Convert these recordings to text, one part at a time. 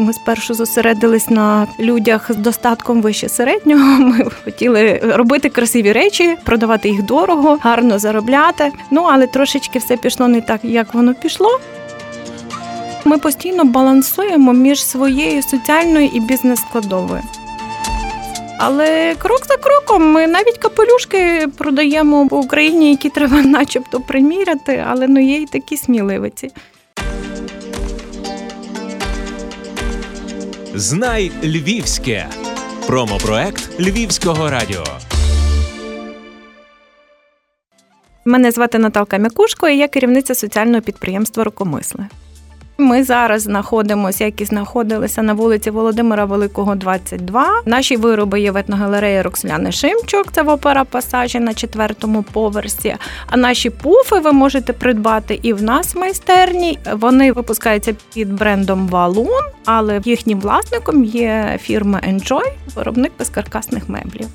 Ми спершу зосередились на людях з достатком вище середнього. Ми хотіли робити красиві речі, продавати їх дорого, гарно заробляти. Ну але трошечки все пішло не так, як воно пішло. Ми постійно балансуємо між своєю соціальною і бізнес-складовою. Але крок за кроком ми навіть капелюшки продаємо в Україні, які треба, начебто, приміряти, але ну є й такі сміливиці. Знай Львівське. Промопроект Львівського радіо. Мене звати Наталка Мякушко, і я керівниця соціального підприємства Рукомисли. Ми зараз знаходимося, як і знаходилися на вулиці Володимира Великого, 22. Наші вироби є в етногалереї Роксляни Шимчук, це в опера пасажі на четвертому поверсі. А наші пуфи ви можете придбати і в нас в майстерні. Вони випускаються під брендом Валун, але їхнім власником є фірма Enjoy, виробник безкаркасних меблів.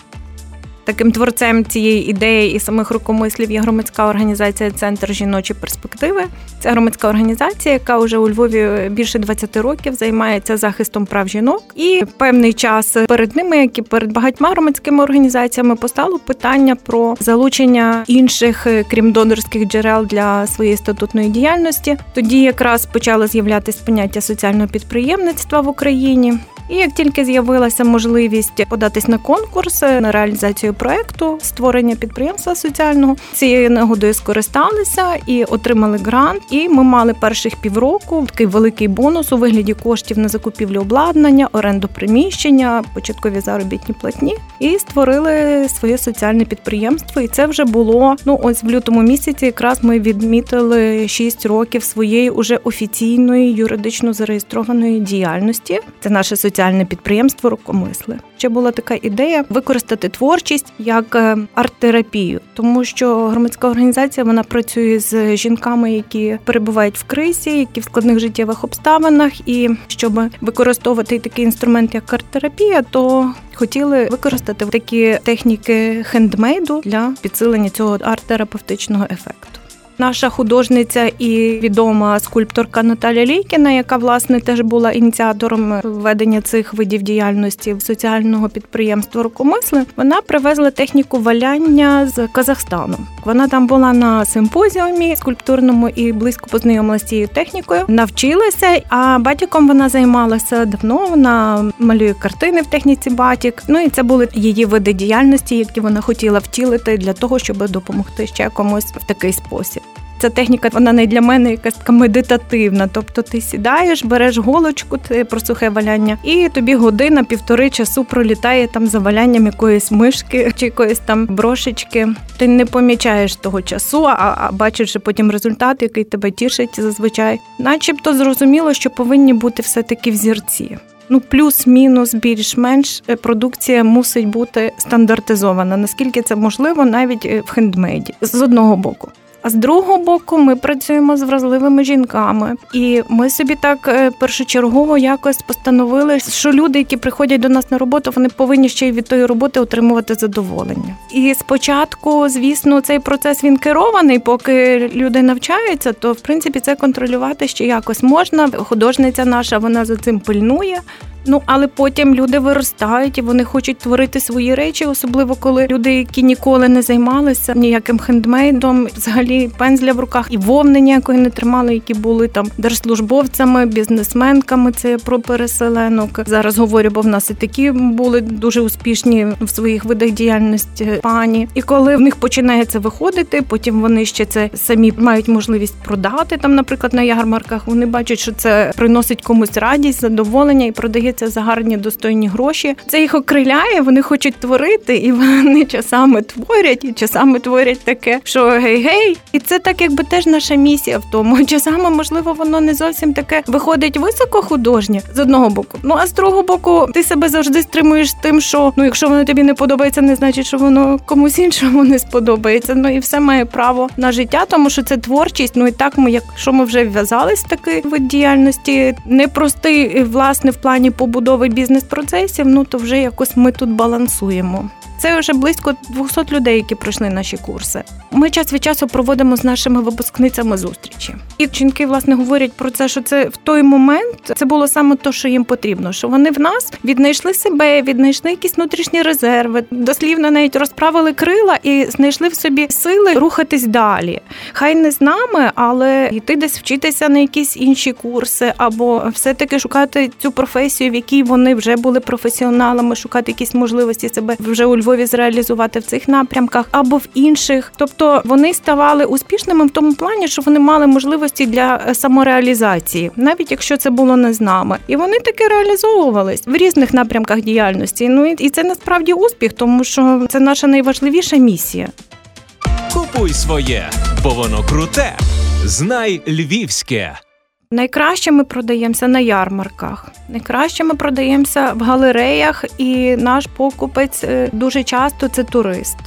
Таким творцем цієї ідеї і самих рукомислів є громадська організація Центр жіночі перспективи. Це громадська організація, яка вже у Львові більше 20 років займається захистом прав жінок. І певний час перед ними, як і перед багатьма громадськими організаціями, постало питання про залучення інших, крім донорських джерел для своєї статутної діяльності. Тоді якраз почало з'являтися поняття соціального підприємництва в Україні. І як тільки з'явилася можливість податись на конкурс на реалізацію проекту створення підприємства соціального, цією нагодою скористалися і отримали грант. І ми мали перших півроку такий великий бонус у вигляді коштів на закупівлю обладнання, оренду приміщення, початкові заробітні платні і створили своє соціальне підприємство. І це вже було ну ось в лютому місяці. Якраз ми відмітили 6 років своєї уже офіційної юридично зареєстрованої діяльності. Це наше соціальне соціальне підприємство Рукомисли. Ще була така ідея використати творчість як е, арт-терапію, тому що громадська організація вона працює з жінками, які перебувають в кризі, які в складних життєвих обставинах, і щоб використовувати такий інструмент, як арт-терапія, то хотіли використати такі техніки хендмейду для підсилення цього арт-терапевтичного ефекту. Наша художниця і відома скульпторка Наталя Лійкіна, яка власне теж була ініціатором введення цих видів діяльності в соціального підприємства рукомисли, вона привезла техніку валяння з Казахстану. Вона там була на симпозіумі скульптурному і близько познайомилася з цією технікою, навчилася. А батіком вона займалася давно. Вона малює картини в техніці батік. Ну і це були її види діяльності, які вона хотіла втілити для того, щоб допомогти ще комусь в такий спосіб ця техніка вона не для мене якась така медитативна. Тобто ти сідаєш, береш голочку, ти про сухе валяння, і тобі година, півтори часу пролітає там за валянням якоїсь мишки чи якоїсь там брошечки. Ти не помічаєш того часу, а, а бачиш потім результат, який тебе тішить зазвичай. Начебто зрозуміло, що повинні бути все таки взірці. Ну, плюс-мінус, більш-менш е, продукція мусить бути стандартизована. Наскільки це можливо, навіть е, в хендмейді з одного боку. А з другого боку, ми працюємо з вразливими жінками, і ми собі так е, першочергово якось постановили, що люди, які приходять до нас на роботу, вони повинні ще й від тої роботи отримувати задоволення. І спочатку, звісно, цей процес він керований, поки люди навчаються, то в принципі це контролювати ще якось можна. Художниця наша вона за цим пильнує. Ну але потім люди виростають і вони хочуть творити свої речі, особливо коли люди, які ніколи не займалися ніяким хендмейдом, взагалі пензля в руках і вовни ніякої не тримали, які були там держслужбовцями, бізнесменками. Це про переселенок. Зараз говорю, бо в нас і такі були дуже успішні в своїх видах діяльності пані. І коли в них починається виходити, потім вони ще це самі мають можливість продати там, наприклад, на ярмарках. Вони бачать, що це приносить комусь радість, задоволення і продається за гарні достойні гроші. Це їх окриляє, вони хочуть творити, і вони часами творять, і часами творять таке, що гей-гей. І це так, якби теж наша місія в тому. Часами, можливо, воно не зовсім таке виходить високохудожнє з одного боку. Ну а з другого боку, ти себе завжди стримуєш тим, що ну, якщо воно тобі не подобається, не значить, що воно комусь іншому не сподобається. Ну і все має право на життя, тому що це творчість. Ну і так ми, якщо ми вже вв'язались в такий вид діяльності, непростий власне в плані побудови бізнес-процесів, ну то вже якось ми тут балансуємо. Це вже близько 200 людей, які пройшли наші курси. Ми час від часу проводимо з нашими випускницями зустрічі. І жінки власне говорять про це, що це в той момент це було саме те, що їм потрібно. Що вони в нас віднайшли себе, віднайшли якісь внутрішні резерви, дослівно навіть розправили крила і знайшли в собі сили рухатись далі. Хай не з нами, але йти десь вчитися на якісь інші курси, або все-таки шукати цю професію, в якій вони вже були професіоналами, шукати якісь можливості себе вже у Львові зреалізувати в цих напрямках або в інших. Тобто вони ставали успішними в тому плані, що вони мали можливості для самореалізації, навіть якщо це було не з нами, і вони таки реалізовувались в різних напрямках діяльності. Ну і це насправді успіх, тому що це наша найважливіша місія. Купуй своє, бо воно круте. Знай львівське. Найкраще ми продаємося на ярмарках, найкраще ми продаємося в галереях, і наш покупець е, дуже часто це турист.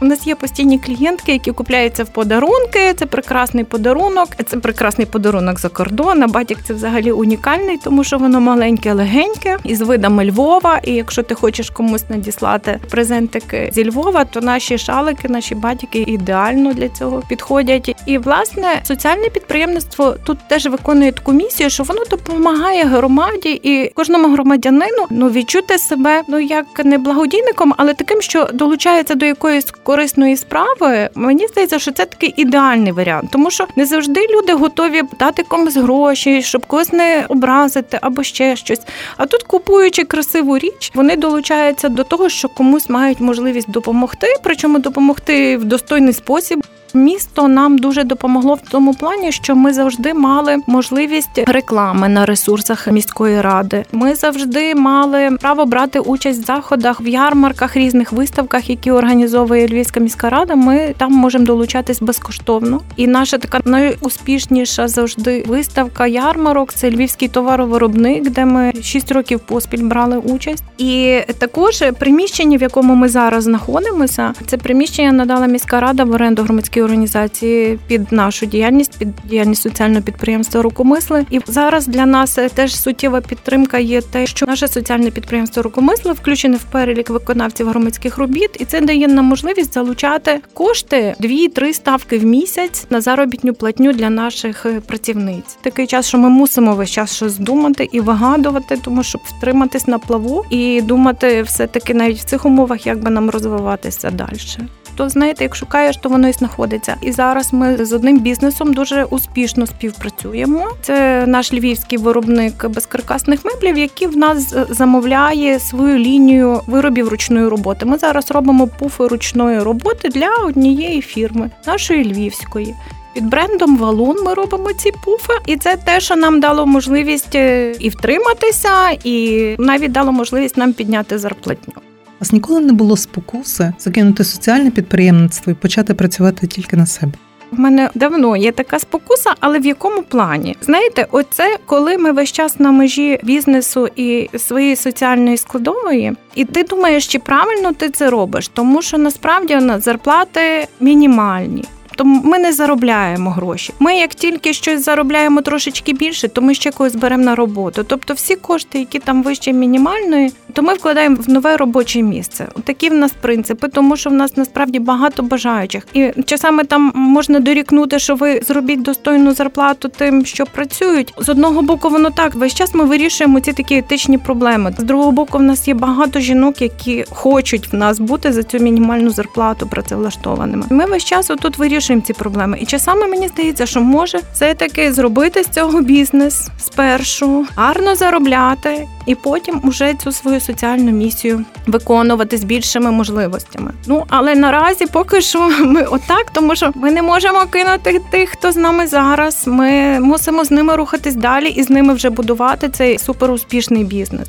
У нас є постійні клієнтки, які купляються в подарунки. Це прекрасний подарунок. Це прекрасний подарунок за кордон. А Батік це взагалі унікальний, тому що воно маленьке, легеньке із видами Львова. І якщо ти хочеш комусь надіслати презентики зі Львова, то наші шалики, наші батіки ідеально для цього підходять. І власне соціальне підприємництво тут теж виконує таку місію, що воно допомагає громаді і кожному громадянину ну відчути себе ну як не благодійником, але таким, що долучається до якоїсь корисної справи, мені здається, що це такий ідеальний варіант, тому що не завжди люди готові дати комусь гроші, щоб когось не образити або ще щось. А тут, купуючи красиву річ, вони долучаються до того, що комусь мають можливість допомогти, причому допомогти в достойний спосіб. Місто нам дуже допомогло в тому плані, що ми завжди мали можливість реклами на ресурсах міської ради. Ми завжди мали право брати участь в заходах в ярмарках, різних виставках, які організовує Львівська міська рада. Ми там можемо долучатись безкоштовно. І наша така найуспішніша завжди виставка ярмарок це львівський товаровиробник, де ми 6 років поспіль брали участь. І також приміщення, в якому ми зараз знаходимося, це приміщення надала міська рада в оренду громадської організації під нашу діяльність, під діяльність соціального підприємства Рукомисли. І зараз для нас теж суттєва підтримка є те, що наше соціальне підприємство Рукомисли включене в перелік виконавців громадських робіт, і це дає нам можливість залучати кошти дві-три ставки в місяць на заробітню платню для наших працівниць. Такий час, що ми мусимо весь час щось думати і вигадувати, тому щоб втриматись на плаву і думати все таки навіть в цих умовах, як би нам розвиватися далі то знаєте, як шукаєш, то воно і знаходиться. І зараз ми з одним бізнесом дуже успішно співпрацюємо. Це наш львівський виробник безкаркасних меблів, який в нас замовляє свою лінію виробів ручної роботи. Ми зараз робимо пуфи ручної роботи для однієї фірми, нашої львівської. Під брендом Валун ми робимо ці пуфи, і це те, що нам дало можливість е, і втриматися, і навіть дало можливість нам підняти зарплатню вас ніколи не було спокуси закинути соціальне підприємництво і почати працювати тільки на себе. У мене давно є така спокуса, але в якому плані? Знаєте, оце коли ми весь час на межі бізнесу і своєї соціальної складової, і ти думаєш, чи правильно ти це робиш, тому що насправді на зарплати мінімальні. Тому ми не заробляємо гроші. Ми, як тільки щось заробляємо трошечки більше, то ми ще когось беремо на роботу. Тобто, всі кошти, які там вище мінімальної, то ми вкладаємо в нове робоче місце. Такі в нас принципи, тому що в нас насправді багато бажаючих, і часами там можна дорікнути, що ви зробіть достойну зарплату тим, що працюють. З одного боку, воно так весь час ми вирішуємо ці такі етичні проблеми. З другого боку, в нас є багато жінок, які хочуть в нас бути за цю мінімальну зарплату працевлаштованими. Ми весь час отут вирішуємо ці проблеми. І часами мені здається, що може все таки зробити з цього бізнес спершу, гарно заробляти, і потім уже цю свою соціальну місію виконувати з більшими можливостями. Ну але наразі поки що ми отак, тому що ми не можемо кинути тих, хто з нами зараз. Ми мусимо з ними рухатись далі і з ними вже будувати цей суперуспішний бізнес.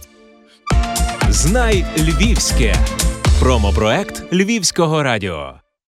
Знай Львівське промопроект Львівського радіо.